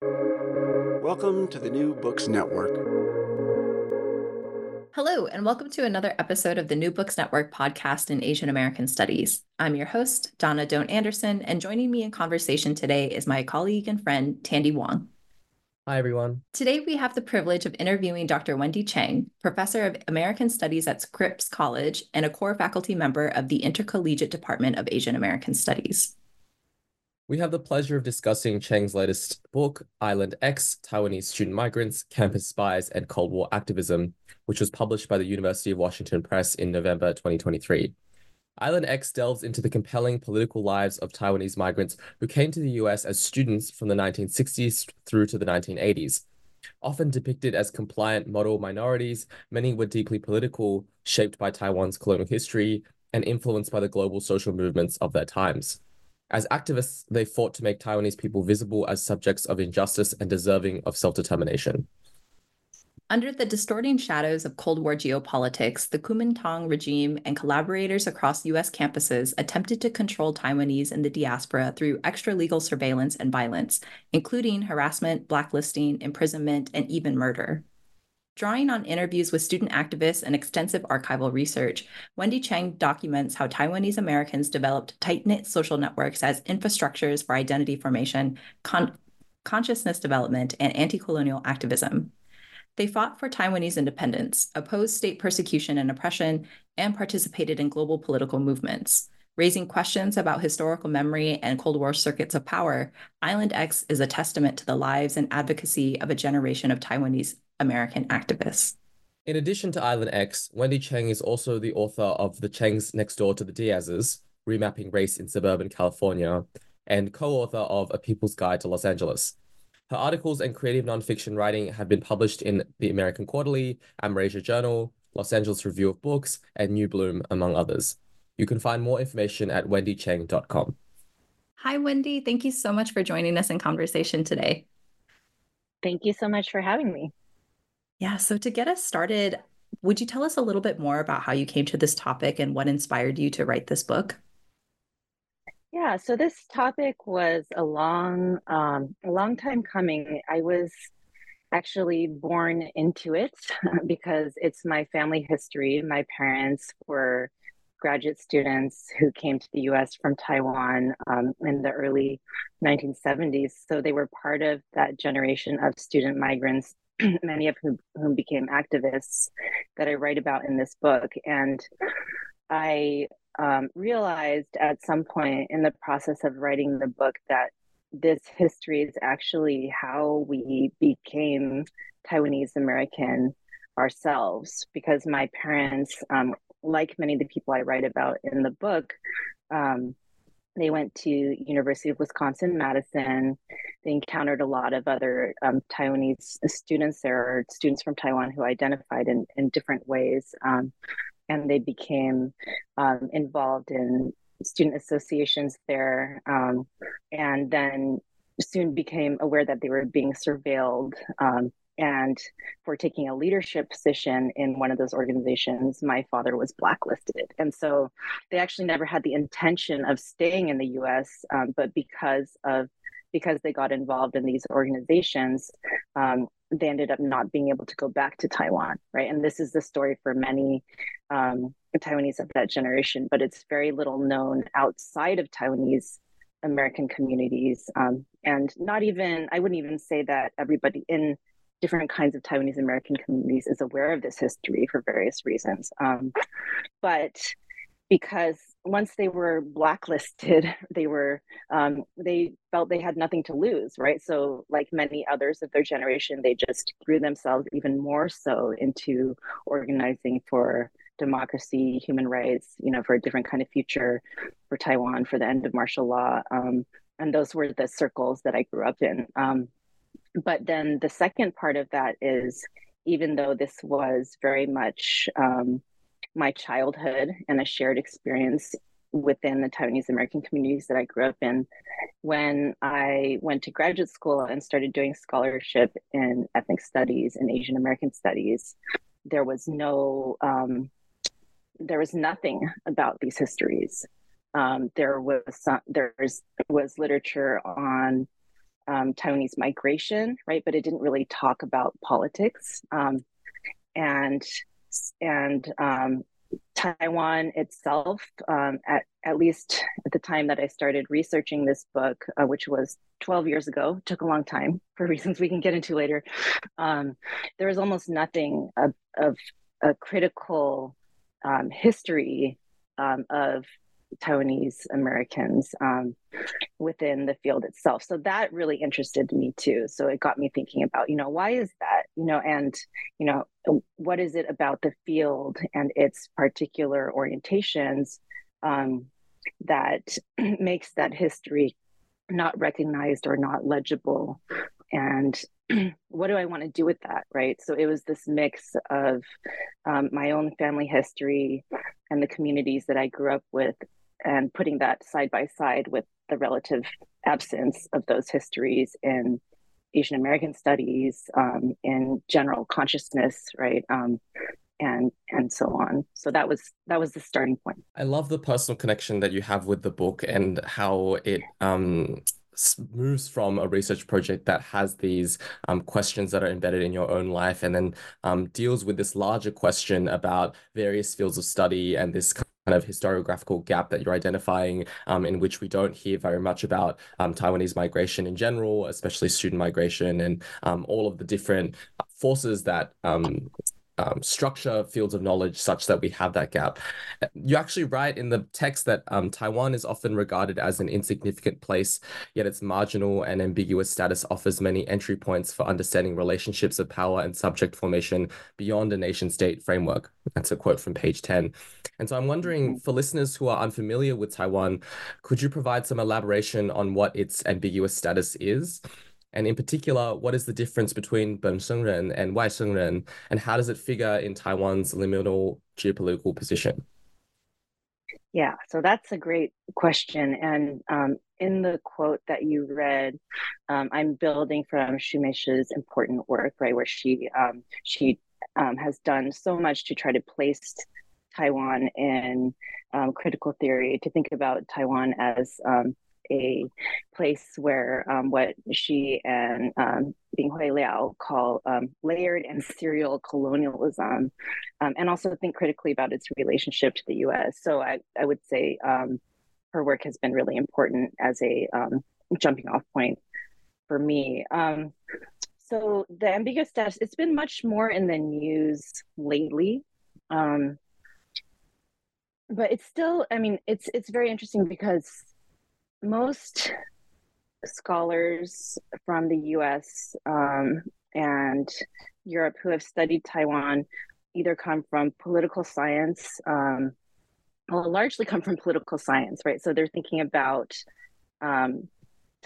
Welcome to the New Books Network. Hello, and welcome to another episode of the New Books Network podcast in Asian American Studies. I'm your host, Donna Doan Anderson, and joining me in conversation today is my colleague and friend, Tandee Wang. Hi, everyone. Today, we have the privilege of interviewing Dr. Wendy Cheng, professor of American Studies at Scripps College and a core faculty member of the Intercollegiate Department of Asian American Studies. We have the pleasure of discussing Cheng's latest book, Island X Taiwanese Student Migrants, Campus Spies, and Cold War Activism, which was published by the University of Washington Press in November 2023. Island X delves into the compelling political lives of Taiwanese migrants who came to the US as students from the 1960s through to the 1980s. Often depicted as compliant model minorities, many were deeply political, shaped by Taiwan's colonial history, and influenced by the global social movements of their times. As activists, they fought to make Taiwanese people visible as subjects of injustice and deserving of self determination. Under the distorting shadows of Cold War geopolitics, the Kuomintang regime and collaborators across U.S. campuses attempted to control Taiwanese in the diaspora through extra legal surveillance and violence, including harassment, blacklisting, imprisonment, and even murder. Drawing on interviews with student activists and extensive archival research, Wendy Cheng documents how Taiwanese Americans developed tight knit social networks as infrastructures for identity formation, con- consciousness development, and anti colonial activism. They fought for Taiwanese independence, opposed state persecution and oppression, and participated in global political movements. Raising questions about historical memory and Cold War circuits of power, Island X is a testament to the lives and advocacy of a generation of Taiwanese American activists. In addition to Island X, Wendy Cheng is also the author of The Changs Next Door to the Diazes, Remapping Race in Suburban California, and co author of A People's Guide to Los Angeles. Her articles and creative nonfiction writing have been published in the American Quarterly, Amerasia Journal, Los Angeles Review of Books, and New Bloom, among others. You can find more information at wendycheng.com. Hi, Wendy. Thank you so much for joining us in conversation today. Thank you so much for having me. Yeah. So, to get us started, would you tell us a little bit more about how you came to this topic and what inspired you to write this book? Yeah. So, this topic was a long, um, a long time coming. I was actually born into it because it's my family history. My parents were graduate students who came to the US from Taiwan um, in the early 1970s. So they were part of that generation of student migrants many of whom, whom became activists that I write about in this book. And I um, realized at some point in the process of writing the book that this history is actually how we became Taiwanese American ourselves, because my parents, um, like many of the people I write about in the book, um, they went to University of Wisconsin Madison. They encountered a lot of other um, Taiwanese students. There are students from Taiwan who identified in, in different ways, um, and they became um, involved in student associations there, um, and then soon became aware that they were being surveilled um, and for taking a leadership position in one of those organizations, my father was blacklisted. And so they actually never had the intention of staying in the US, um, but because of because they got involved in these organizations, um, they ended up not being able to go back to Taiwan, right? And this is the story for many um, Taiwanese of that generation, but it's very little known outside of Taiwanese American communities. Um, and not even, I wouldn't even say that everybody in different kinds of Taiwanese American communities is aware of this history for various reasons. Um, but because once they were blacklisted, they were um, they felt they had nothing to lose, right? So, like many others of their generation, they just grew themselves even more so into organizing for democracy, human rights, you know, for a different kind of future for Taiwan, for the end of martial law. Um, and those were the circles that I grew up in. Um, but then the second part of that is even though this was very much um, my childhood and a shared experience within the Taiwanese American communities that I grew up in. When I went to graduate school and started doing scholarship in ethnic studies and Asian American studies, there was no, um, there was nothing about these histories. Um, there was some, there's was literature on um, Taiwanese migration, right? But it didn't really talk about politics. Um, and and um, Taiwan itself, um, at, at least at the time that I started researching this book, uh, which was 12 years ago, took a long time for reasons we can get into later. Um, there was almost nothing of, of a critical um, history of Taiwanese Americans um, within the field itself. So that really interested me too. So it got me thinking about, you know, why is that? You know, and, you know, what is it about the field and its particular orientations um, that makes that history not recognized or not legible? And what do I want to do with that? Right. So it was this mix of um, my own family history and the communities that I grew up with and putting that side by side with the relative absence of those histories in Asian American studies, um, in general consciousness, right? Um, and and so on. So that was that was the starting point. I love the personal connection that you have with the book and how it um, moves from a research project that has these um, questions that are embedded in your own life and then um, deals with this larger question about various fields of study and this kind of historiographical gap that you're identifying um, in which we don't hear very much about um, Taiwanese migration in general, especially student migration and um, all of the different forces that um, structure fields of knowledge such that we have that gap. You actually write in the text that um, Taiwan is often regarded as an insignificant place, yet its marginal and ambiguous status offers many entry points for understanding relationships of power and subject formation beyond a nation state framework. That's a quote from page 10. And so I'm wondering, mm-hmm. for listeners who are unfamiliar with Taiwan, could you provide some elaboration on what its ambiguous status is? And in particular, what is the difference between 本省人 and 外省人, and how does it figure in Taiwan's liminal geopolitical position? Yeah, so that's a great question. And um, in the quote that you read, um, I'm building from Shu-mei Shih's important work, right, where she um, she um, has done so much to try to place Taiwan in um, critical theory, to think about Taiwan as um, a place where um, what she and um, Ping-hui Liao call um, layered and serial colonialism, um, and also think critically about its relationship to the US. So I, I would say um, her work has been really important as a um, jumping off point for me. So the ambiguous status, it's been much more in the news lately. But it's still, I mean, it's it's very interesting because most scholars from the US um, and Europe who have studied Taiwan either come from political science, um, well, largely come from political science, right? So they're thinking about um,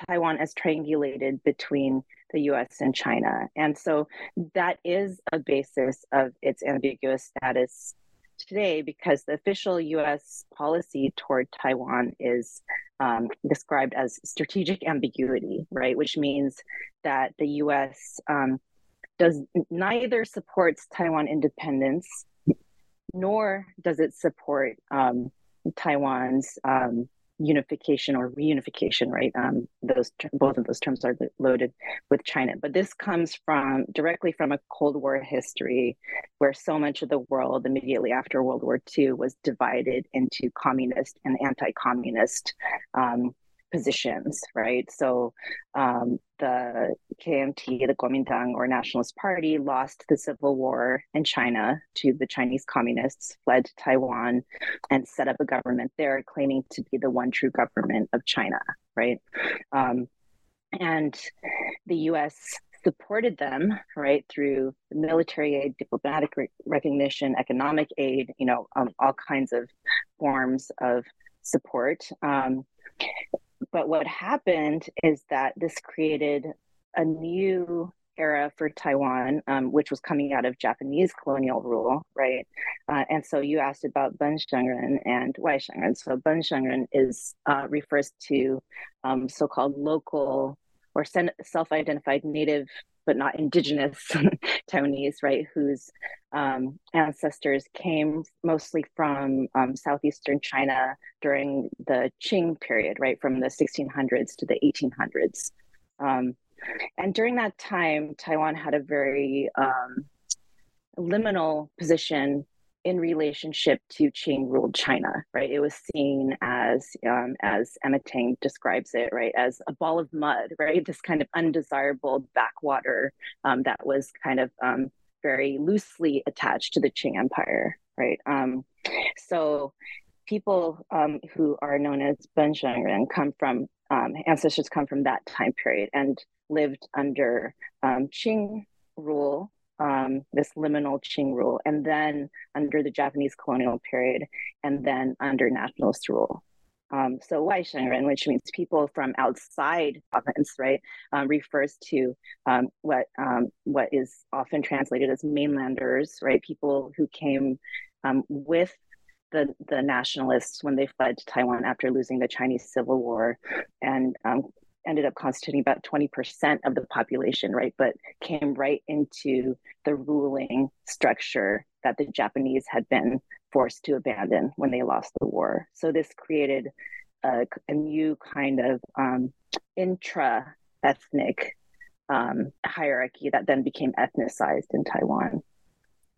Taiwan as triangulated between the US and China. And so that is a basis of its ambiguous status today because the official US policy toward Taiwan is um, described as strategic ambiguity, right? Which means that the US um, does neither supports Taiwan independence nor does it support um, Taiwan's um, unification or reunification, right? Um, those both of those terms are loaded with China, but this comes from directly from a Cold War history, where so much of the world immediately after World War II was divided into communist and anti-communist um, positions, right? So um, the KMT, the Kuomintang or Nationalist Party, lost the civil war in China to the Chinese communists, fled to Taiwan, and set up a government there, claiming to be the one true government of China, right? Um, and the U.S. supported them, right, through military aid, diplomatic re- recognition, economic aid, you know, um, all kinds of forms of support. Um, but what happened is that this created a new era for Taiwan, um, which was coming out of Japanese colonial rule, right? Uh, and so you asked about Benshengren and Waishengren. So Benshengren is uh, refers to um, so-called local or self-identified native but not indigenous Taiwanese, right, whose um, ancestors came mostly from um, southeastern China during the Qing period, right, from the 1600s to the 1800s. Um, and during that time, Taiwan had a very um, liminal position in relationship to Qing ruled China, right? It was seen as, um, as Emma Teng describes it, right, as a ball of mud, right? This kind of undesirable backwater um, that was kind of very loosely attached to the Qing Empire, right? Um, so people um, who are known as Benshengren come from um, ancestors come from that time period and lived under Qing rule um, this liminal Qing rule, and then under the Japanese colonial period, and then under nationalist rule. Um, so Waishengren, which means people from outside province, right, um, refers to um, what um, what is often translated as mainlanders, right, people who came um, with the the nationalists when they fled to Taiwan after losing the Chinese Civil War, and um, ended up constituting about 20% of the population, right? But came right into the ruling structure that the Japanese had been forced to abandon when they lost the war. So this created a, a new kind of um, intra ethnic um, hierarchy that then became ethnicized in Taiwan.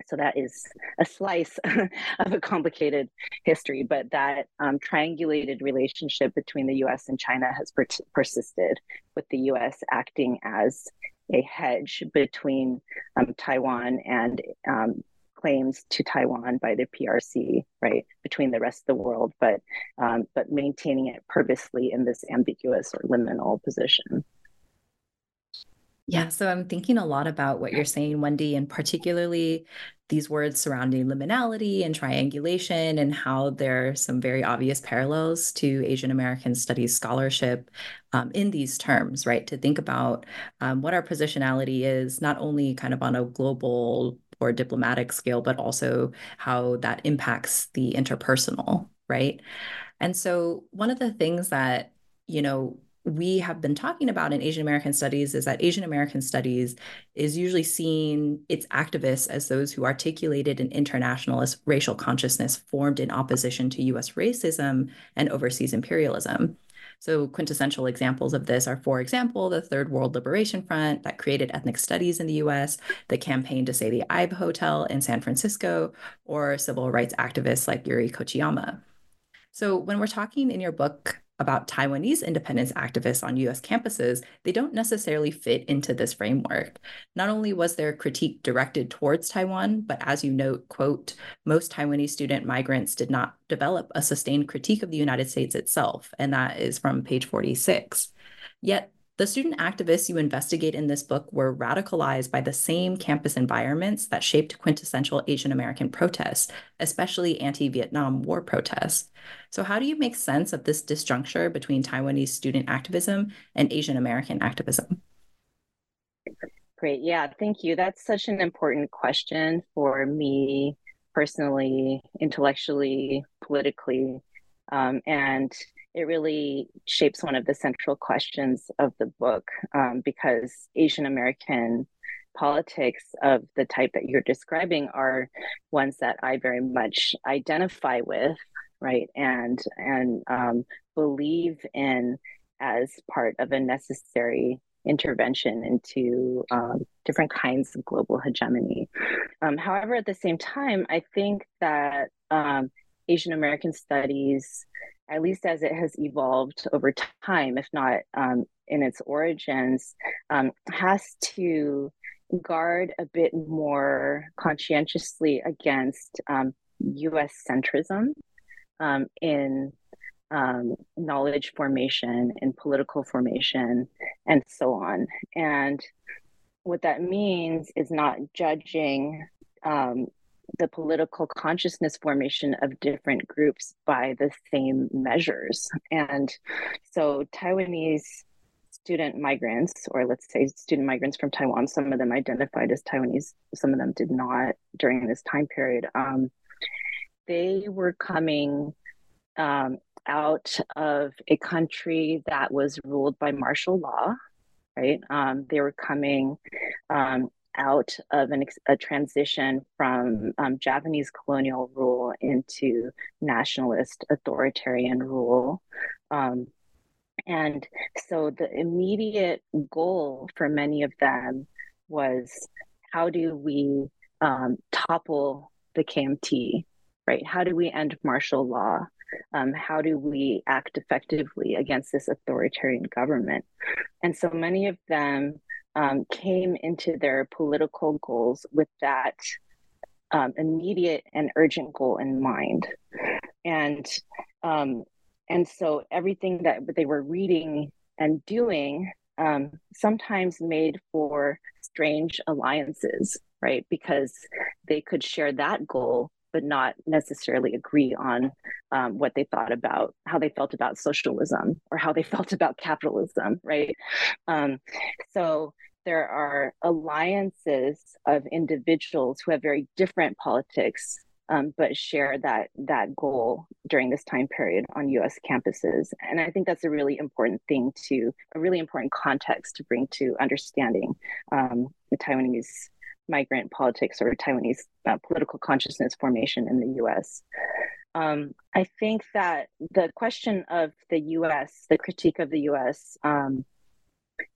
So that is a slice of a complicated history, but that um, triangulated relationship between the US and China has per- persisted, with the US acting as a hedge between um, Taiwan and um, claims to Taiwan by the PRC, right, between the rest of the world, but um, but maintaining it purposely in this ambiguous or liminal position. Yeah, so I'm thinking a lot about what you're saying, Wendy, and particularly these words surrounding liminality and triangulation, and how there are some very obvious parallels to Asian American studies scholarship um, in these terms, right? To think about um, what our positionality is, not only kind of on a global or diplomatic scale, but also how that impacts the interpersonal, right? And so, one of the things that you know we have been talking about in Asian American studies is that Asian American studies is usually seen its activists as those who articulated an internationalist racial consciousness formed in opposition to US racism and overseas imperialism. So, quintessential examples of this are, for example, the Third World Liberation Front that created ethnic studies in the US, the campaign to say the Ibe Hotel in San Francisco, or civil rights activists like Yuri Kochiyama. So, when we're talking in your book about Taiwanese independence activists on US campuses, they don't necessarily fit into this framework. Not only was their critique directed towards Taiwan, but as you note, quote, most Taiwanese student migrants did not develop a sustained critique of the United States itself, and that is from page 46. Yet the student activists you investigate in this book were radicalized by the same campus environments that shaped quintessential Asian American protests, especially anti Vietnam War protests. So, how do you make sense of this disjuncture between Taiwanese student activism and Asian American activism? Great. Yeah, thank you. That's such an important question for me personally, intellectually, politically. Um, and it really shapes one of the central questions of the book um, because Asian American politics of the type that you're describing are ones that I very much identify with, right, and and um, believe in as part of a necessary intervention into um, different kinds of global hegemony. Um, however, at the same time, I think that um, Asian American studies at least as it has evolved over time, if not um, in its origins, um, has to guard a bit more conscientiously against um, US centrism um, in um, knowledge formation, in political formation, and so on. And what that means is not judging um, the political consciousness formation of different groups by the same measures. And so Taiwanese student migrants, or let's say student migrants from Taiwan, some of them identified as Taiwanese, some of them did not during this time period. Um, they were coming um, out of a country that was ruled by martial law, right? Um, they were coming um, out of an, a transition from um, Japanese colonial rule into nationalist authoritarian rule. Um, and so the immediate goal for many of them was how do we um, topple the KMT, right? How do we end martial law? Um, how do we act effectively against this authoritarian government? And so many of them um, came into their political goals with that um, immediate and urgent goal in mind. And um, and so everything that they were reading and doing um, sometimes made for strange alliances, right? Because they could share that goal but not necessarily agree on um, what they thought about how they felt about socialism or how they felt about capitalism right um, so there are alliances of individuals who have very different politics um, but share that that goal during this time period on U.S. campuses, and I think that's a really important thing to a really important context to bring to understanding um, the Taiwanese migrant politics or Taiwanese uh, political consciousness formation in the US. Um, I think that the question of the US, the critique of the US, um,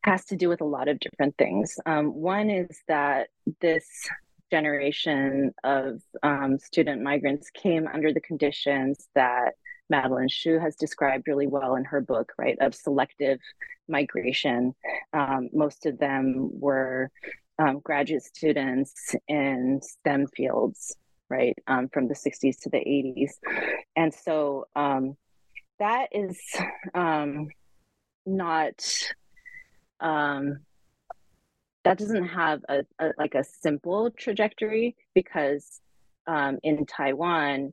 has to do with a lot of different things. Um, one is that this generation of um, student migrants came under the conditions that Madeline Hsu has described really well in her book, right, of selective migration. Um, most of them were um, graduate students in STEM fields, right, um, from the 60s to the 80s. And so um, that is um, not, um, that doesn't have a, a, like a simple trajectory because um, in Taiwan,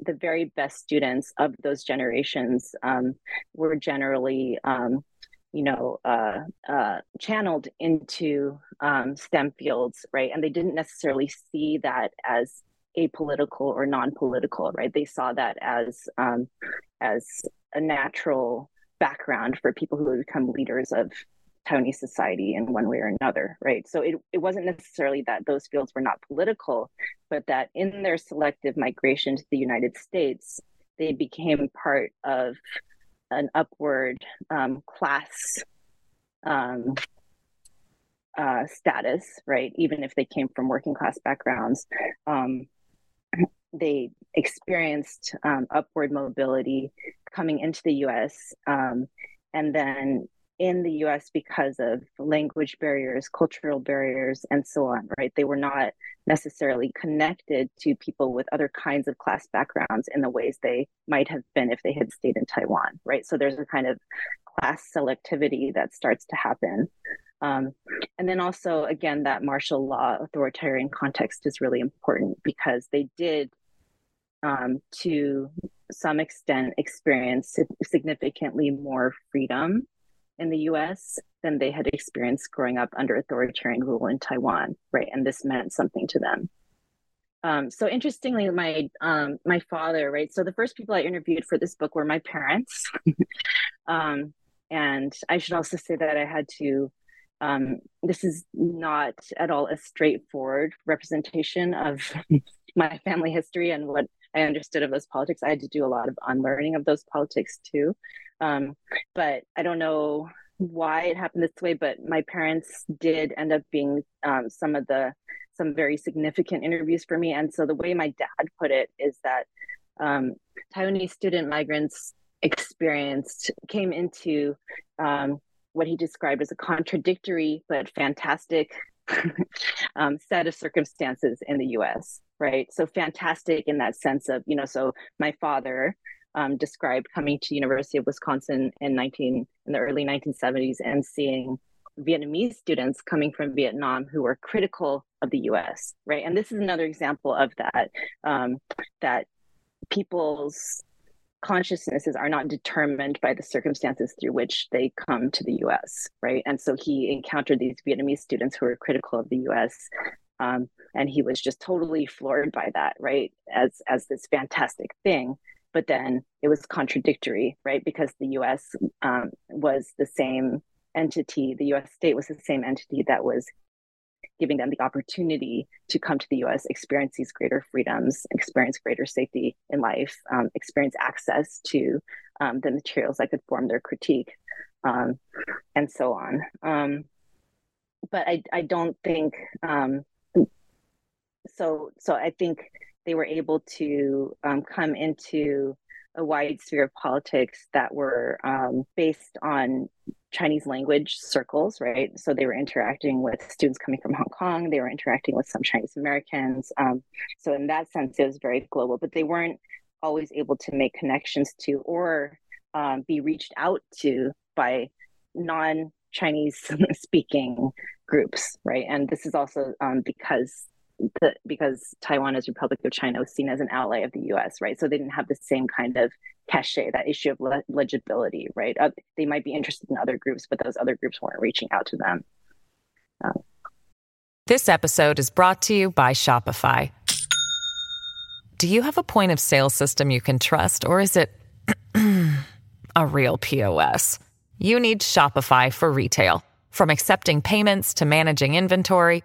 the very best students of those generations were generally you know, uh, uh, channeled into um, STEM fields, right? And they didn't necessarily see that as apolitical or non-political, right? They saw that as um, as a natural background for people who would become leaders of Taiwanese society in one way or another, right? So it, it wasn't necessarily that those fields were not political, but that in their selective migration to the United States, they became part of an upward um, class um, uh, status, right? Even if they came from working class backgrounds, um, they experienced um, upward mobility coming into the US. Um, and then in the US because of language barriers, cultural barriers, and so on, right? They were not necessarily connected to people with other kinds of class backgrounds in the ways they might have been if they had stayed in Taiwan, right? So there's a kind of class selectivity that starts to happen. Um, and then also, again, that martial law authoritarian context is really important because they did, um, to some extent, experience significantly more freedom in the US than they had experienced growing up under authoritarian rule in Taiwan, right? And this meant something to them. Um, so interestingly, my um, my father, right? So the first people I interviewed for this book were my parents, um, and I should also say that I had to. Um, this is not at all a straightforward representation of my family history and what I understood of those politics. I had to do a lot of unlearning of those politics too. Um, but I don't know why it happened this way, but my parents did end up being um, some of the some very significant interviews for me. And so the way my dad put it is that um, Taiwanese student migrants experienced came into um, what he described as a contradictory but fantastic um, set of circumstances in the U.S. Right, so fantastic in that sense of you know. So my father um, described coming to University of Wisconsin in 19 in the early 1970s and seeing Vietnamese students coming from Vietnam who were critical of the U.S. Right, and this is another example of that um, that people's consciousnesses are not determined by the circumstances through which they come to the US, right? And so he encountered these Vietnamese students who were critical of the US. Um, and he was just totally floored by that, right? As as this fantastic thing. But then it was contradictory, right? Because the US um, was the same entity, the US state was the same entity that was giving them the opportunity to come to the US, experience these greater freedoms, experience greater safety in life, um, experience access to um, the materials that could form their critique, um, and so on. Um, but I, I don't think um, so. So I think they were able to um, come into a wide sphere of politics that were um, based on Chinese language circles, right? So they were interacting with students coming from Hong Kong, they were interacting with some Chinese Americans. Um, so, in that sense, it was very global, but they weren't always able to make connections to or um, be reached out to by non Chinese speaking groups, right? And this is also um, because the, because Taiwan as Republic of China was seen as an ally of the U.S., right? So they didn't have the same kind of cachet, that issue of le- legibility, right? Uh, they might be interested in other groups, but those other groups weren't reaching out to them. Um, this episode is brought to you by Shopify. Do you have a point of sale system you can trust, or is it a real POS? You need Shopify for retail. From accepting payments to managing inventory,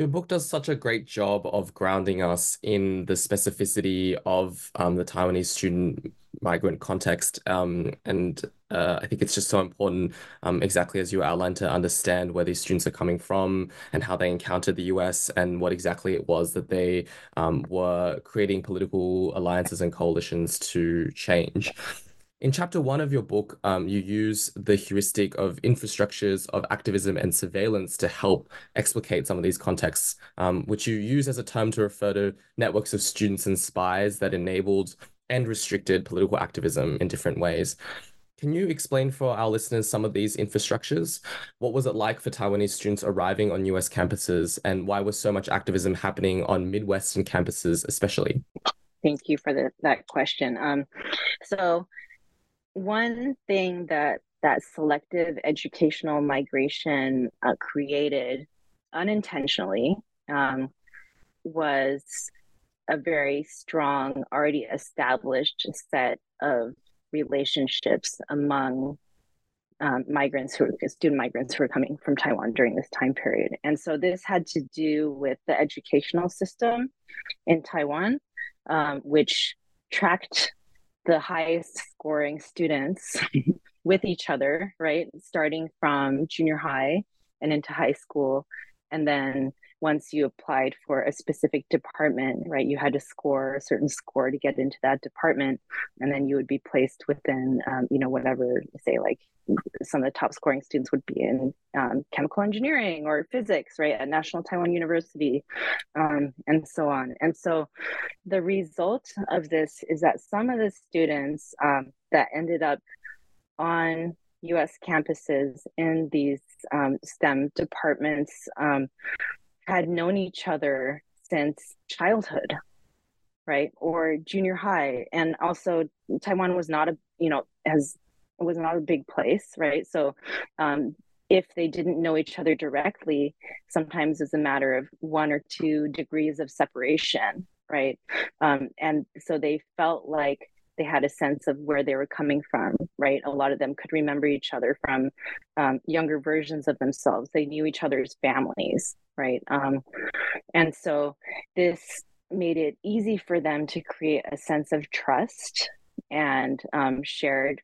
Your book does such a great job of grounding us in the specificity of um, the Taiwanese student migrant context. Um, and uh, I think it's just so important, um, exactly as you outlined, to understand where these students are coming from and how they encountered the US and what exactly it was that they um, were creating political alliances and coalitions to change. In chapter one of your book, um, you use the heuristic of infrastructures of activism and surveillance to help explicate some of these contexts, um, which you use as a term to refer to networks of students and spies that enabled and restricted political activism in different ways. Can you explain for our listeners some of these infrastructures? What was it like for Taiwanese students arriving on US campuses, and why was so much activism happening on Midwestern campuses, especially? Thank you for the, that question. Um, so, one thing that that selective educational migration uh, created unintentionally um, was a very strong, already established set of relationships among um, migrants who are student migrants who are coming from Taiwan during this time period. And so this had to do with the educational system in Taiwan, um, which tracked the highest scoring students with each other, right? Starting from junior high and into high school, and then once you applied for a specific department, right, you had to score a certain score to get into that department, and then you would be placed within, um, you know, whatever, say, like some of the top scoring students would be in um, chemical engineering or physics, right, at National Taiwan University, um, and so on. And so the result of this is that some of the students um, that ended up on US campuses in these um, STEM departments um, had known each other since childhood right? Or junior high. And also taiwan was not a you know as was not a big place right? So um, if they didn't know each other directly sometimes it's a matter of one or two degrees of separation right? Um, and so they felt like they had a sense of where they were coming from right a lot of them could remember each other from um, younger versions of themselves they knew each other's families right? Um, and so this made it easy for them to create a sense of trust and um, shared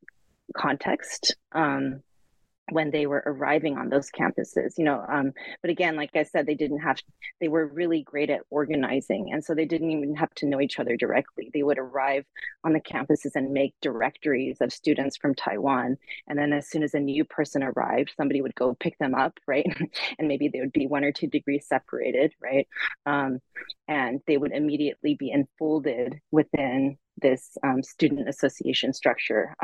context um, when they were arriving on those campuses you know um, but again like i said they didn't have they were really great at organizing and so they didn't even have to know each other directly they would arrive on the campuses and make directories of students from taiwan and then as soon as a new person arrived somebody would go pick them up right and maybe they would be one or two degrees separated right um, and they would immediately be enfolded within this um, student association structure.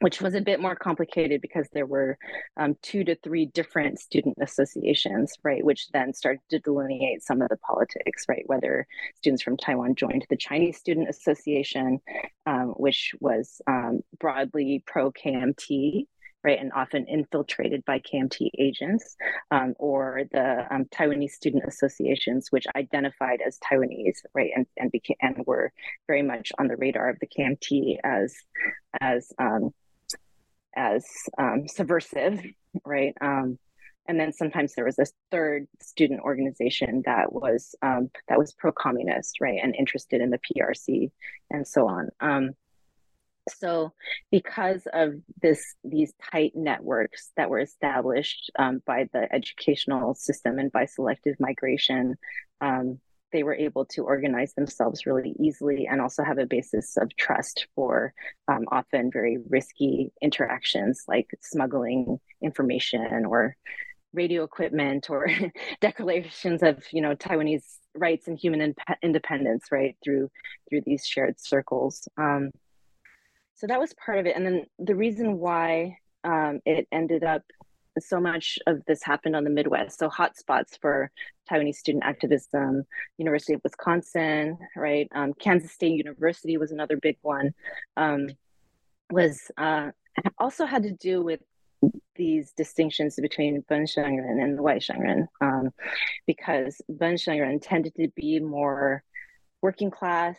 Which was a bit more complicated because there were um, two to three different student associations, right, which then started to delineate some of the politics, right, whether students from Taiwan joined the Chinese Student Association, um, which was um, broadly pro KMT, right, and often infiltrated by KMT agents, um, or the um, Taiwanese student associations, which identified as Taiwanese, right, and and became and were very much on the radar of the KMT as as um, as um, subversive, right? Um, and then sometimes there was a third student organization that was um, that was pro-communist, right, and interested in the PRC and so on. Um, so, because of this, these tight networks that were established um, by the educational system and by selective migration, um, they were able to organize themselves really easily and also have a basis of trust for um, often very risky interactions like smuggling information or radio equipment or declarations of you know taiwanese rights and human in- independence right through through these shared circles. Um, so that was part of it. And then the reason why um, it ended up so much of this happened on the Midwest. So hotspots for Taiwanese student activism, University of Wisconsin, right? Um, Kansas State University was another big one. Um, was uh, also had to do with these distinctions between Ben Shengren and Wai Shengren, um, because Ben Shengren tended to be more working class,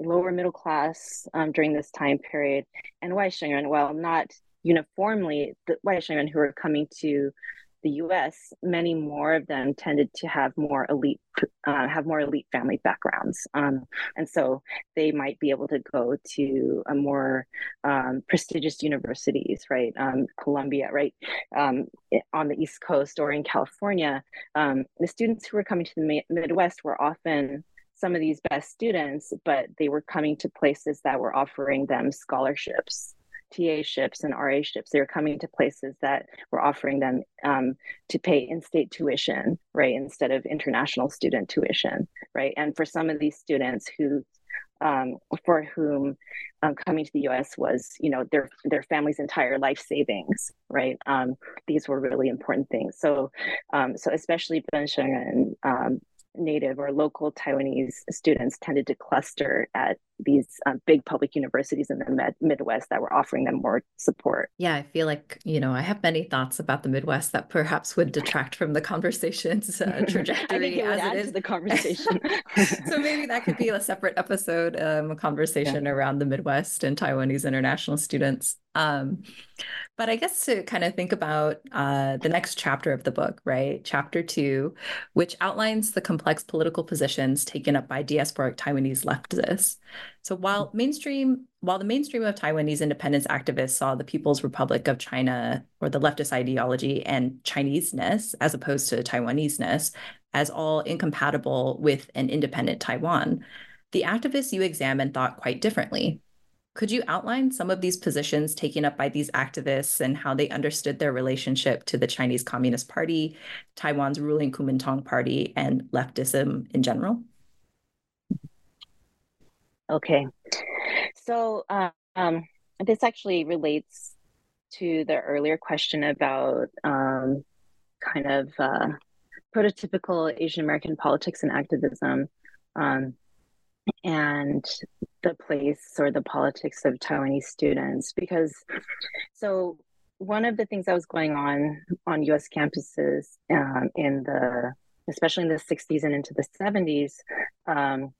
lower middle class um, during this time period, and Wai Shengren, while not uniformly the white Australian who were coming to the U.S., many more of them tended to have more elite, uh, have more elite family backgrounds, um, and so they might be able to go to a more um, prestigious universities, right? Um, Columbia, right, um, on the East Coast or in California. Um, the students who were coming to the Midwest were often some of these best students, but they were coming to places that were offering them scholarships TA ships and RA ships. They were coming to places that were offering them um, to pay in-state tuition, right, instead of international student tuition, right. And for some of these students who um, for whom um, coming to the U.S. was, you know, their their family's entire life savings, right? Um, these were really important things. So, um, so especially Ben and um, native or local Taiwanese students tended to cluster at these um, big public universities in the med- Midwest that were offering them more support. Yeah, I feel like, you know, I have many thoughts about the Midwest that perhaps would detract from the conversation's uh, trajectory as it is. the conversation. so maybe that could be a separate episode, um, a conversation yeah. around the Midwest and Taiwanese international students. Um, but I guess to kind of think about uh, the next chapter of the book, right? Chapter two, which outlines the complex political positions taken up by diasporic Taiwanese leftists. So while mainstream, while the mainstream of Taiwanese independence activists saw the People's Republic of China or the leftist ideology and Chineseness, as opposed to Taiwaneseness, as all incompatible with an independent Taiwan, the activists you examined thought quite differently. Could you outline some of these positions taken up by these activists and how they understood their relationship to the Chinese Communist Party, Taiwan's ruling Kuomintang Party, and leftism in general? Okay. So um, this actually relates to the earlier question about um, kind of uh, prototypical Asian American politics and activism. Um, and the place or the politics of Taiwanese students because so one of the things that was going on on US campuses um, in the especially in the 60s and into the 70s um,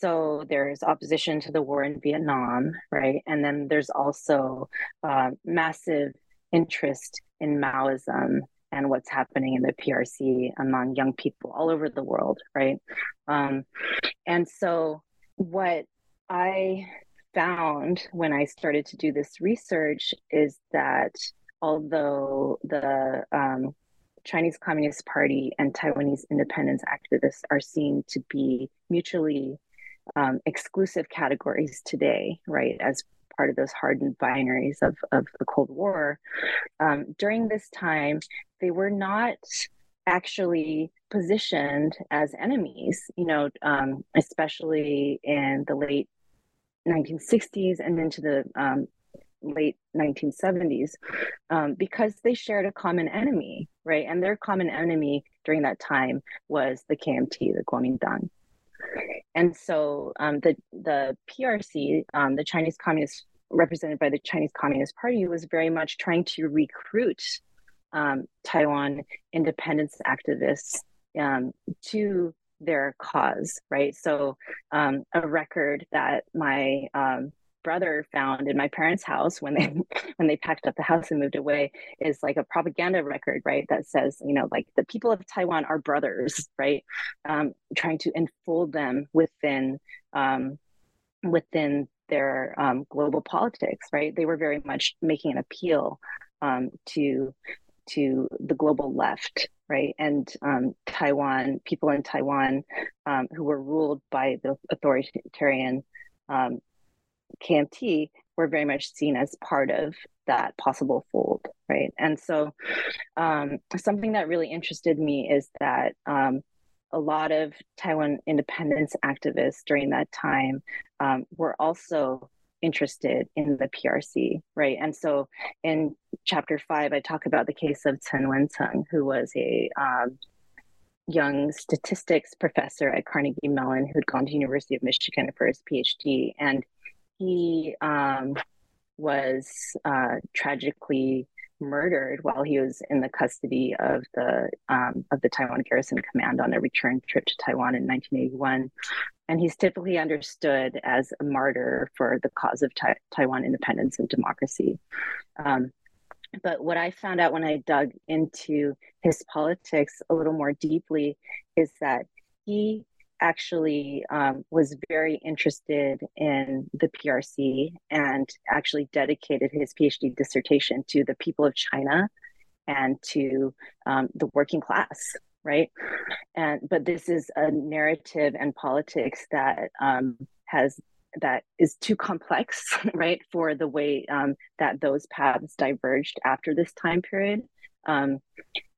so there's opposition to the war in Vietnam right and then there's also uh, massive interest in Maoism and what's happening in the PRC among young people all over the world, right? Um, and so, what I found when I started to do this research is that although the um, Chinese Communist Party and Taiwanese independence activists are seen to be mutually um, exclusive categories today, right, as part of those hardened binaries of, of the Cold War. Um, during this time, they were not actually positioned as enemies, you know, um, especially in the late 1960s and into the um, late 1970s um, because they shared a common enemy, right? And their common enemy during that time was the KMT, the Kuomintang. And so um, the the PRC, um, the Chinese Communist, represented by the Chinese Communist Party, was very much trying to recruit um, Taiwan independence activists um, to their cause, right? So, um, a record that my um, brother found in my parents' house when they when they packed up the house and moved away is like a propaganda record, right? That says, you know, like the people of Taiwan are brothers, right? Um, trying to enfold them within um, within their um, global politics, right? They were very much making an appeal um, to to the global left, right? And um, Taiwan, people in Taiwan um, who were ruled by the authoritarian um, KMT were very much seen as part of that possible fold, right? And so, um, something that really interested me is that um, a lot of Taiwan independence activists during that time um, were also interested in the PRC, right? And so, in chapter five, I talk about the case of Chen Wen-chen, who was a um, young statistics professor at Carnegie Mellon who'd gone to University of Michigan for his PhD, and he um, was uh, tragically murdered while he was in the custody of the um, of the Taiwan Garrison Command on a return trip to Taiwan in 1981, and he's typically understood as a martyr for the cause of ta- Taiwan independence and democracy. Um, but what I found out when I dug into his politics a little more deeply is that he actually um, was very interested in the PRC and actually dedicated his PhD dissertation to the people of China and to um, the working class right? And but this is a narrative and politics that um, has that is too complex right for the way um, that those paths diverged after this time period. Um,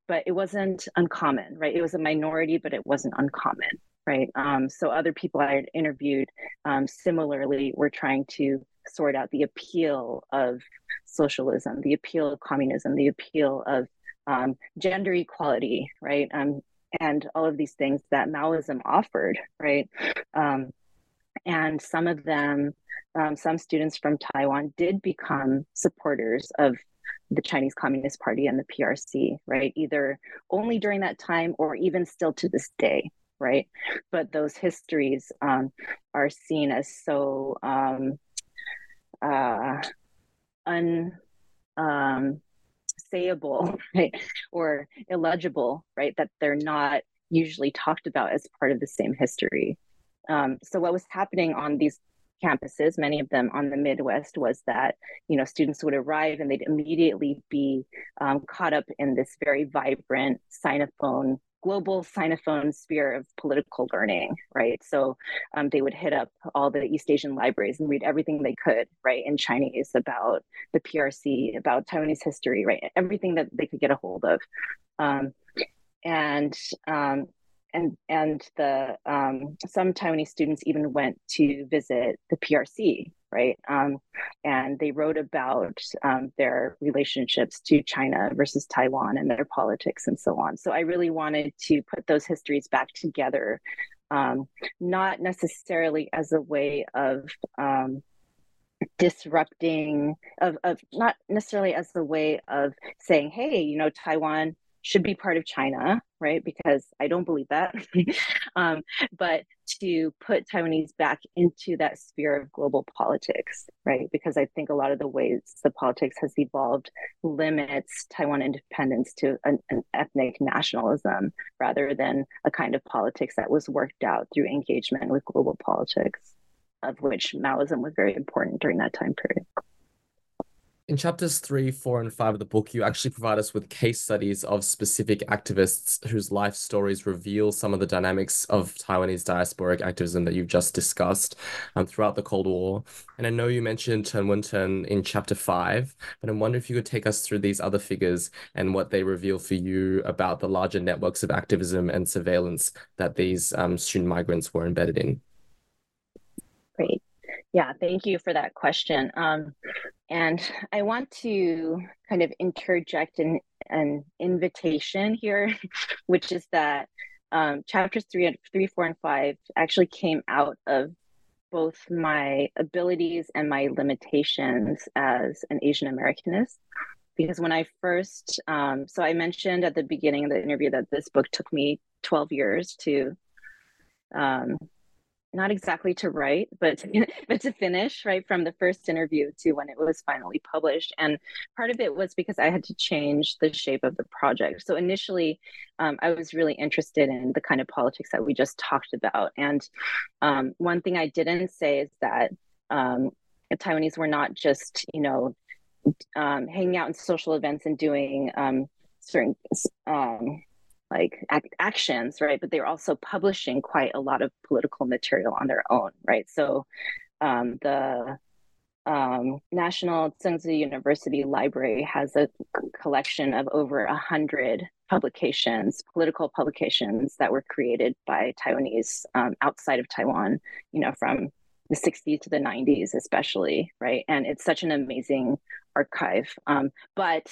but it wasn't uncommon right? It was a minority but it wasn't uncommon right? Um, so other people I had interviewed um, similarly were trying to sort out the appeal of socialism, the appeal of communism, the appeal of um, gender equality, right? Um, and all of these things that Maoism offered, right? Um, and some of them, um, some students from Taiwan did become supporters of the Chinese Communist Party and the PRC, right? Either only during that time or even still to this day, right? But those histories um, are seen as so um, uh, un um, right, or illegible, right? That they're not usually talked about as part of the same history. Um, so what was happening on these campuses, many of them on the Midwest, was that you know students would arrive and they'd immediately be um, caught up in this very vibrant Sinophone global Sinophone sphere of political learning, right? So um, they would hit up all the East Asian libraries and read everything they could, right, in Chinese about the PRC, about Taiwanese history, right, everything that they could get a hold of. Um, and um, and and the um, some Taiwanese students even went to visit the PRC, right? Um, and they wrote about um, their relationships to China versus Taiwan and their politics and so on. So I really wanted to put those histories back together, um, not necessarily as a way of um, disrupting of, of not necessarily as a way of saying hey you know taiwan should be part of China, right? Because I don't believe that. um, but to put Taiwanese back into that sphere of global politics, right? Because I think a lot of the ways the politics has evolved limits Taiwan independence to an, an ethnic nationalism rather than a kind of politics that was worked out through engagement with global politics, of which Maoism was very important during that time period. In chapters three, four, and five of the book, you actually provide us with case studies of specific activists whose life stories reveal some of the dynamics of Taiwanese diasporic activism that you've just discussed um, throughout the Cold War. And I know you mentioned Chen Wen-chen in chapter five, but I wonder if you could take us through these other figures and what they reveal for you about the larger networks of activism and surveillance that these um, student migrants were embedded in. Great. Yeah, thank you for that question. Um, and I want to kind of interject an, an invitation here, which is that um, chapters three and three, four, and five actually came out of both my abilities and my limitations as an Asian Americanist. Because when I first, um, so I mentioned at the beginning of the interview that this book took me 12 years to um, not exactly to write, but but to finish right from the first interview to when it was finally published. And part of it was because I had to change the shape of the project. So initially, um, I was really interested in the kind of politics that we just talked about. And um, one thing I didn't say is that um, Taiwanese were not just you know um, hanging out in social events and doing um, certain um, like ac- actions, right? But they're also publishing quite a lot of political material on their own, right? So um, the um, National Tsinghua University Library has a collection of over a hundred publications, political publications that were created by Taiwanese um, outside of Taiwan, you know, from the 60s to the 90s, especially, right? And it's such an amazing archive. Um, but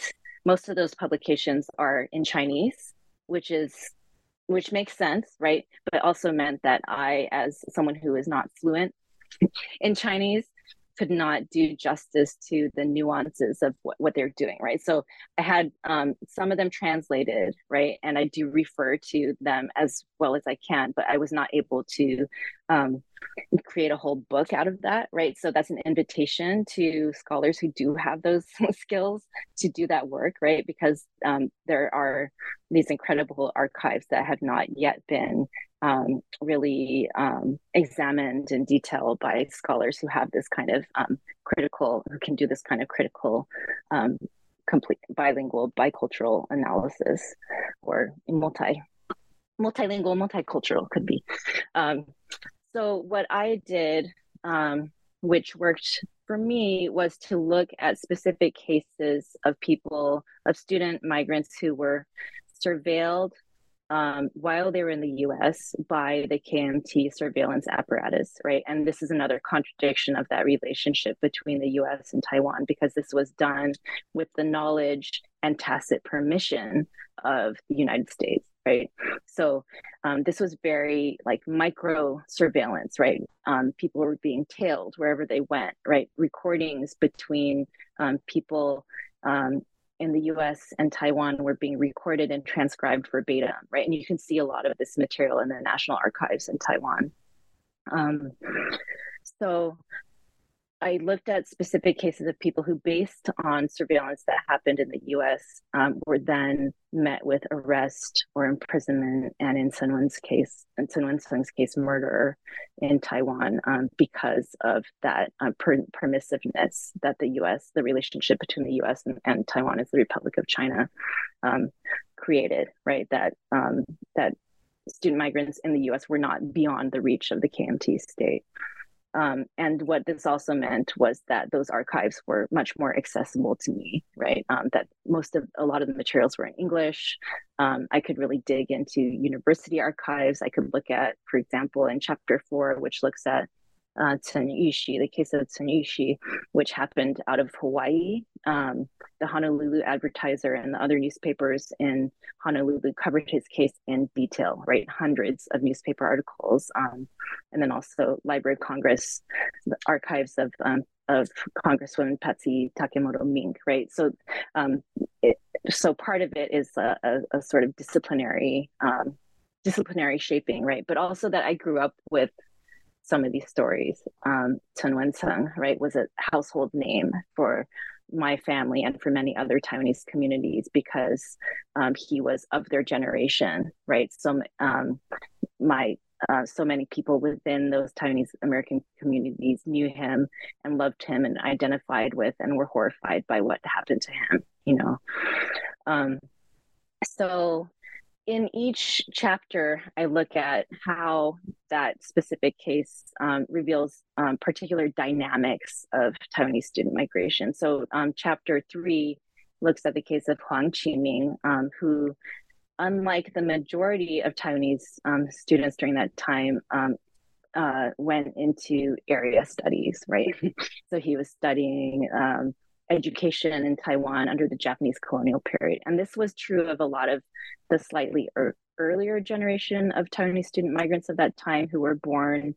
most of those publications are in Chinese which is which makes sense, right? But also meant that I, as someone who is not fluent in Chinese, could not do justice to the nuances of what, what they're doing, right? So I had um, some of them translated, right? And I do refer to them as well as I can, but I was not able to um, create a whole book out of that, right? So that's an invitation to scholars who do have those skills to do that work, right? Because um, there are these incredible archives that have not yet been um, really um, examined in detail by scholars who have this kind of um, critical, who can do this kind of critical, um, complete bilingual, bicultural analysis, or multi, multilingual, multicultural could be. Um, so what I did, um, which worked for me, was to look at specific cases of people, of student migrants who were surveilled um, while they were in the US by the KMT surveillance apparatus, right? And this is another contradiction of that relationship between the US and Taiwan because this was done with the knowledge and tacit permission of the United States, right? So um, this was very like micro surveillance, right? Um, people were being tailed wherever they went, right? Recordings between um, people um, in the US and Taiwan were being recorded and transcribed verbatim, right? And you can see a lot of this material in the National Archives in Taiwan. Um, so I looked at specific cases of people who, based on surveillance that happened in the US, um, were then met with arrest or imprisonment, and in Sun Wen's case, in Sun Wen-sung's case, murder in Taiwan um, because of that uh, per- permissiveness that the US, the relationship between the US and, and Taiwan as the Republic of China um, created, right? That, um, that student migrants in the US were not beyond the reach of the KMT state. Um, and what this also meant was that those archives were much more accessible to me, right? Um, that most of a lot of the materials were in English. Um, I could really dig into university archives. I could look at, for example, in chapter four, which looks at uh, Chen Yuxi, the case of Chen Yuxi, which happened out of Hawaii. Um, the Honolulu Advertiser and the other newspapers in Honolulu covered his case in detail, right? Hundreds of newspaper articles. Um, and then also Library of Congress, the archives of um, of Congresswoman Patsy Takemoto Mink, right? So, um, it, so part of it is a, a, a sort of disciplinary, um, disciplinary shaping, right? But also that I grew up with some of these stories. Um, Chen Wen-chen, right, was a household name for my family and for many other Taiwanese communities because um, he was of their generation, right? So um, my uh, so many people within those Taiwanese American communities knew him and loved him and identified with and were horrified by what happened to him, you know. Um, so in each chapter, I look at how that specific case um, reveals um, particular dynamics of Taiwanese student migration. So, um, chapter three looks at the case of Huang Qiming, um, who, unlike the majority of Taiwanese um, students during that time, um, uh, went into area studies, right? so he was studying um, education in Taiwan under the Japanese colonial period. And this was true of a lot of the slightly er- earlier generation of Taiwanese student migrants of that time who were born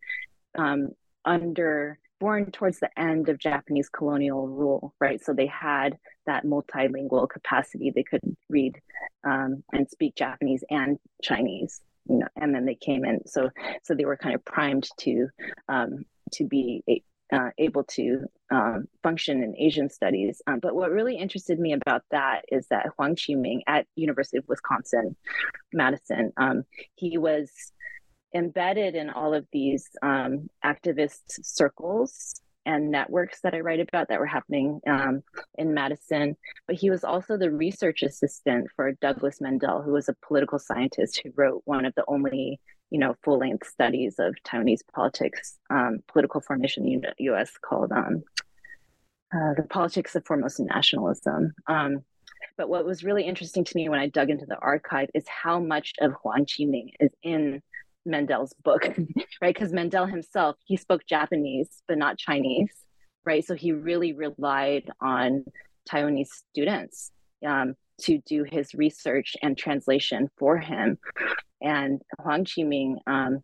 um, under born towards the end of Japanese colonial rule, right? So they had that multilingual capacity. They could read um, and speak Japanese and Chinese, you know, and then they came in. So so they were kind of primed to um, to be uh, able to um, function in Asian studies. Um, but what really interested me about that is that Huang Qiming at University of Wisconsin Madison, um, he was embedded in all of these um, activist circles and networks that I write about that were happening um, in Madison. But he was also the research assistant for Douglas Mendel, who was a political scientist who wrote one of the only, you know, full-length studies of Taiwanese politics, um, political formation the U.S. called um, uh, "The Politics of Formosan Nationalism." Um, but what was really interesting to me when I dug into the archive is how much of Huang Qiming is in Mendel's book, right? Because Mendel himself, he spoke Japanese, but not Chinese, right? So he really relied on Taiwanese students um, to do his research and translation for him. And Huang Qiming, um,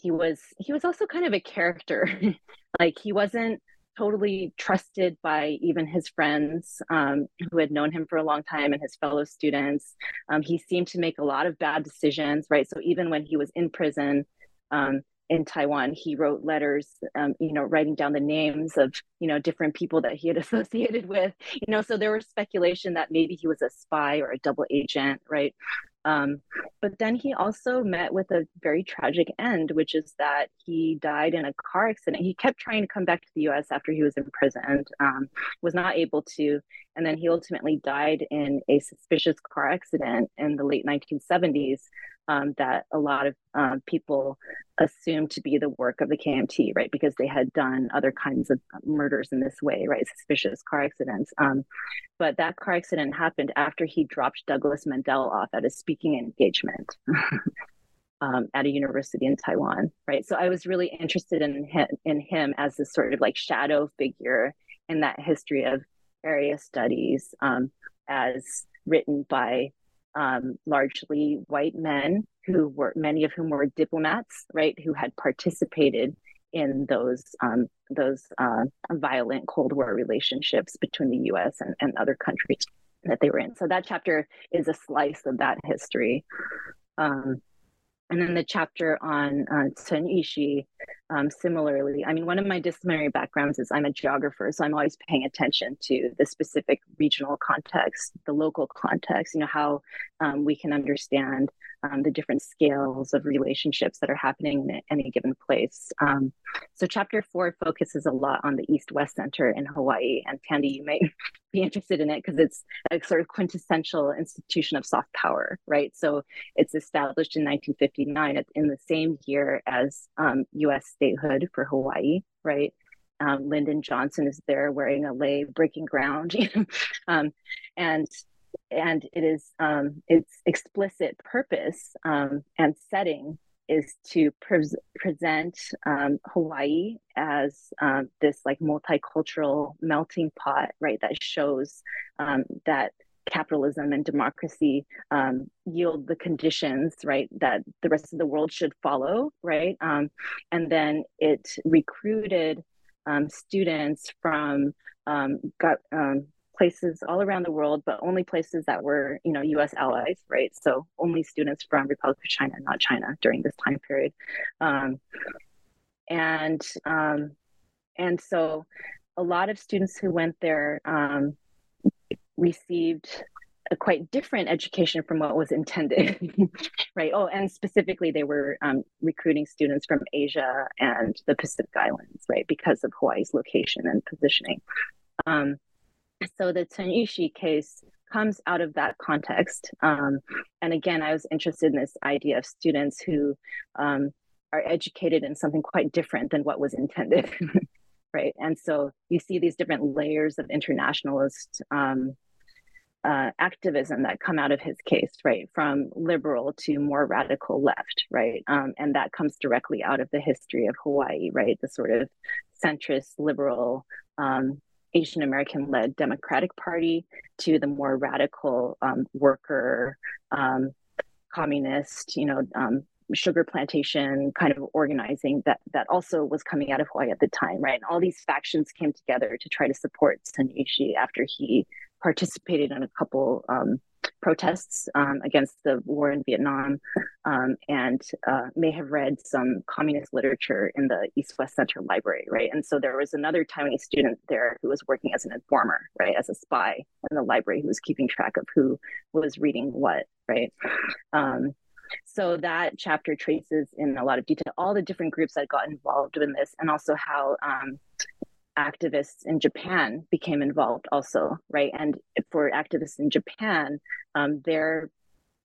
he was he was also kind of a character. like he wasn't totally trusted by even his friends um, who had known him for a long time and his fellow students. Um, he seemed to make a lot of bad decisions, right? So even when he was in prison um, in Taiwan, he wrote letters, um, you know, writing down the names of, you know, different people that he had associated with, you know, so there was speculation that maybe he was a spy or a double agent, right? Um, but then he also met with a very tragic end, which is that he died in a car accident. He kept trying to come back to the US after he was imprisoned, um, was not able to. And then he ultimately died in a suspicious car accident in the late 1970s um, that a lot of uh, people assumed to be the work of the KMT, right? Because they had done other kinds of murders in this way, right? Suspicious car accidents. Um, but that car accident happened after he dropped Douglas Mendel off at a speaking engagement. um, at a university in Taiwan, right? So I was really interested in him, in him as this sort of like shadow figure in that history of area studies, um, as written by um, largely white men who were many of whom were diplomats, right, who had participated in those um, those uh, violent Cold War relationships between the U.S. and, and other countries that they were in. So that chapter is a slice of that history. Um, and then the chapter on uh, um, similarly, I mean, one of my disciplinary backgrounds is I'm a geographer, so I'm always paying attention to the specific regional context, the local context, you know, how um, we can understand um, the different scales of relationships that are happening in any given place. Um, so, chapter four focuses a lot on the East West Center in Hawaii. And Tandee, you may be interested in it because it's a sort of quintessential institution of soft power, right? So, it's established in 1959 in the same year as um, US statehood for Hawaii, right? Um, Lyndon Johnson is there wearing a lei, breaking ground, um, and and it is um, its explicit purpose um, and setting is to pre- present um, Hawaii as um, this like multicultural melting pot, right? That shows um, that capitalism and democracy um, yield the conditions, right, that the rest of the world should follow, right? Um, and then it recruited um, students from got, places all around the world, but only places that were, you know, U.S. allies, right? So only students from Republic of China, not China, during this time period, um, and um, and so a lot of students who went there um, received a quite different education from what was intended, right? Oh, and specifically, they were um, recruiting students from Asia and the Pacific Islands, right, because of Hawaii's location and positioning. Um, so the Chen Yuxi case comes out of that context. Um, and again, I was interested in this idea of students who um, are educated in something quite different than what was intended, right? And so you see these different layers of internationalist um, uh, activism that come out of his case, right, from liberal to more radical left, right, um, and that comes directly out of the history of Hawaii, right, the sort of centrist liberal um, Asian American led Democratic Party to the more radical um, worker, um, communist, you know, um, sugar plantation kind of organizing that that also was coming out of Hawaii at the time, right? And all these factions came together to try to support Yat-sen after he participated in a couple um, protests um, against the war in Vietnam um, and uh, may have read some communist literature in the East West Center Library, right? And so there was another Taiwanese student there who was working as an informer, right, as a spy in the library who was keeping track of who was reading what, right? Um, so that chapter traces in a lot of detail all the different groups that got involved in this and also how um, activists in Japan became involved also, right? And for activists in Japan, um, their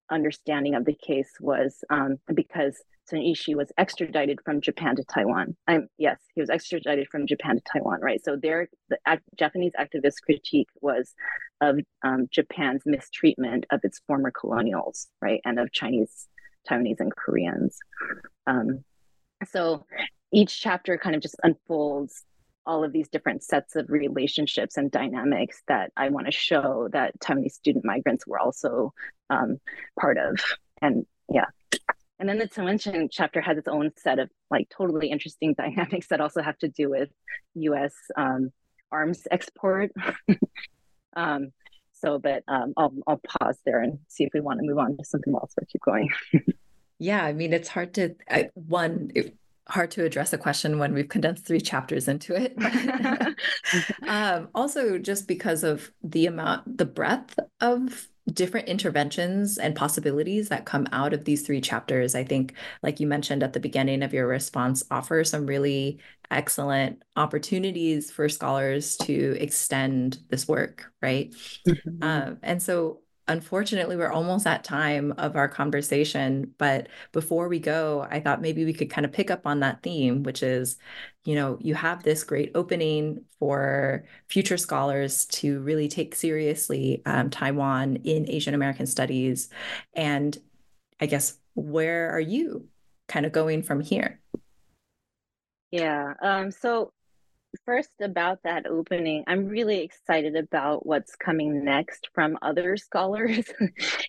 understanding of the case was um, because Sun was extradited from Japan to Taiwan. Um, yes, he was extradited from Japan to Taiwan, right? So their the Japanese activist critique was of um, Japan's mistreatment of its former colonials, right, and of Chinese, Taiwanese, and Koreans. Um, so each chapter kind of just unfolds all of these different sets of relationships and dynamics that I want to show that Taiwanese student migrants were also um, part of. And yeah. And then the Taiwan chapter has its own set of like totally interesting dynamics that also have to do with US um, arms export. um, so, but um, I'll, I'll pause there and see if we want to move on to something else or keep going. yeah, I mean, it's hard to, I, one, it, hard to address a question when we've condensed three chapters into it. um, also, just because of the amount, the breadth of different interventions and possibilities that come out of these three chapters, I think, like you mentioned at the beginning of your response, offer some really excellent opportunities for scholars to extend this work, right? Mm-hmm. Um, and so unfortunately, we're almost at time of our conversation. But before we go, I thought maybe we could kind of pick up on that theme, which is, you know, you have this great opening for future scholars to really take seriously um, Taiwan in Asian American studies. And I guess, where are you kind of going from here? Yeah. Um, so first about that opening, I'm really excited about what's coming next from other scholars,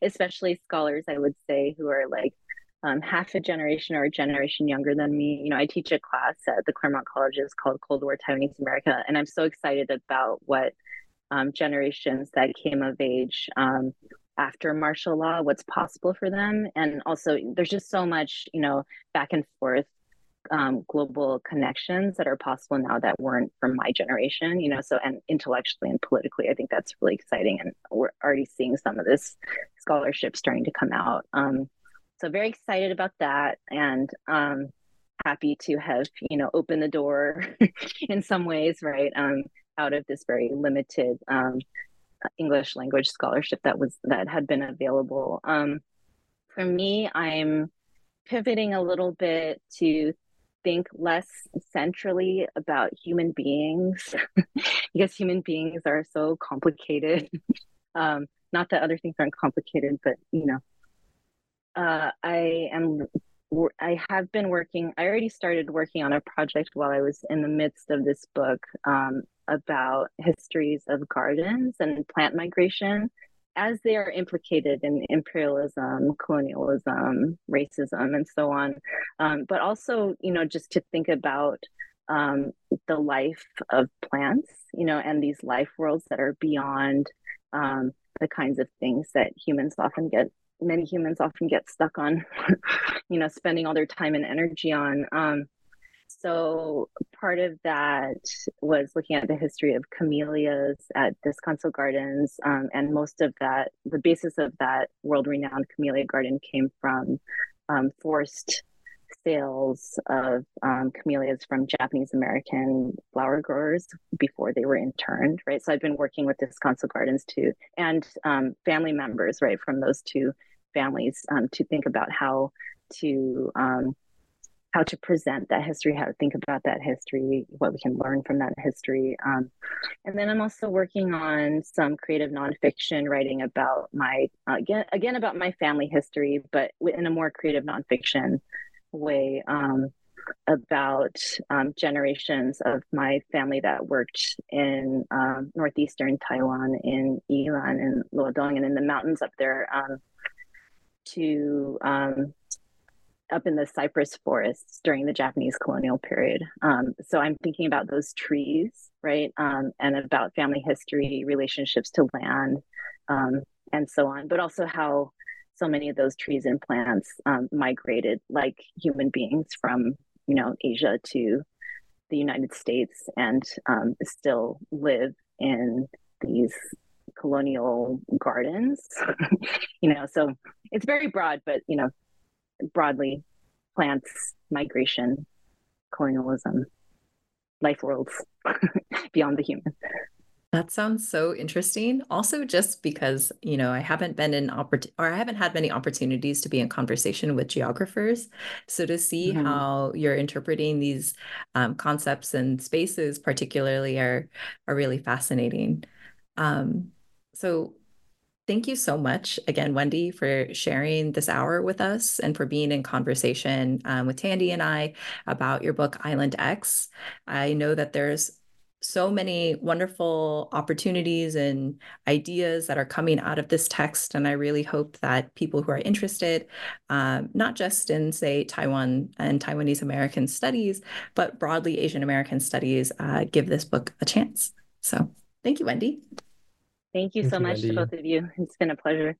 especially scholars, I would say, who are like um, half a generation or a generation younger than me. You know, I teach a class at the Claremont Colleges called Cold War Taiwanese America, and I'm so excited about what um, generations that came of age um, after martial law, what's possible for them. And also, there's just so much, you know, back and forth um, global connections that are possible now that weren't from my generation you know so and intellectually and politically i think that's really exciting and we're already seeing some of this scholarship starting to come out. Um, so very excited about that and um, happy to have you know opened the door in some ways right um, out of this very limited um, english language scholarship that was that had been available. Um, for me i'm pivoting a little bit to think less centrally about human beings because human beings are so complicated. um, not that other things aren't complicated, but you know, uh, I am. I have been working. I already started working on a project while I was in the midst of this book um, about histories of gardens and plant migration as they are implicated in imperialism, colonialism, racism, and so on. Um, but also, you know, just to think about um, the life of plants, you know, and these life worlds that are beyond um, the kinds of things that humans often get. Many humans often get stuck on, you know, spending all their time and energy on. So part of that was looking at the history of camellias at Descanso Gardens, um, and most of that, the basis of that world-renowned camellia garden came from um, forced sales of um, camellias from Japanese American flower growers before they were interned, right? So I've been working with Descanso Gardens too, and um, family members, right, from those two families um, to think about how to um, how to present that history, how to think about that history, what we can learn from that history. Um, and then I'm also working on some creative nonfiction writing about my uh, again again about my family history, but in a more creative nonfiction way. Um, about um, generations of my family that worked in um, northeastern Taiwan, in Yilan and Luodong, and in the mountains up there, um, to um, up in the cypress forests during the Japanese colonial period. Um, so I'm thinking about those trees, right, um, and about family history, relationships to land, and so on, but also how so many of those trees and plants um, migrated like human beings from you know Asia to the United States and um, still live in these colonial gardens you know so it's very broad but you know broadly plants migration colonialism life worlds beyond the human that sounds so interesting. Also, just because, you know, I haven't been in oppor- or I haven't had many opportunities to be in conversation with geographers. So to see mm-hmm. how you're interpreting these um, concepts and spaces, particularly, are are really fascinating. Um, so thank you so much again, Wendy, for sharing this hour with us and for being in conversation um, with Tandee and I about your book Island X. I know that there's so many wonderful opportunities and ideas that are coming out of this text. And I really hope that people who are interested, um, not just in, say, Taiwan and Taiwanese American studies, but broadly Asian American studies, uh, give this book a chance. So thank you, Wendy. Thank you Thank so you, much to both of you. It's been a pleasure.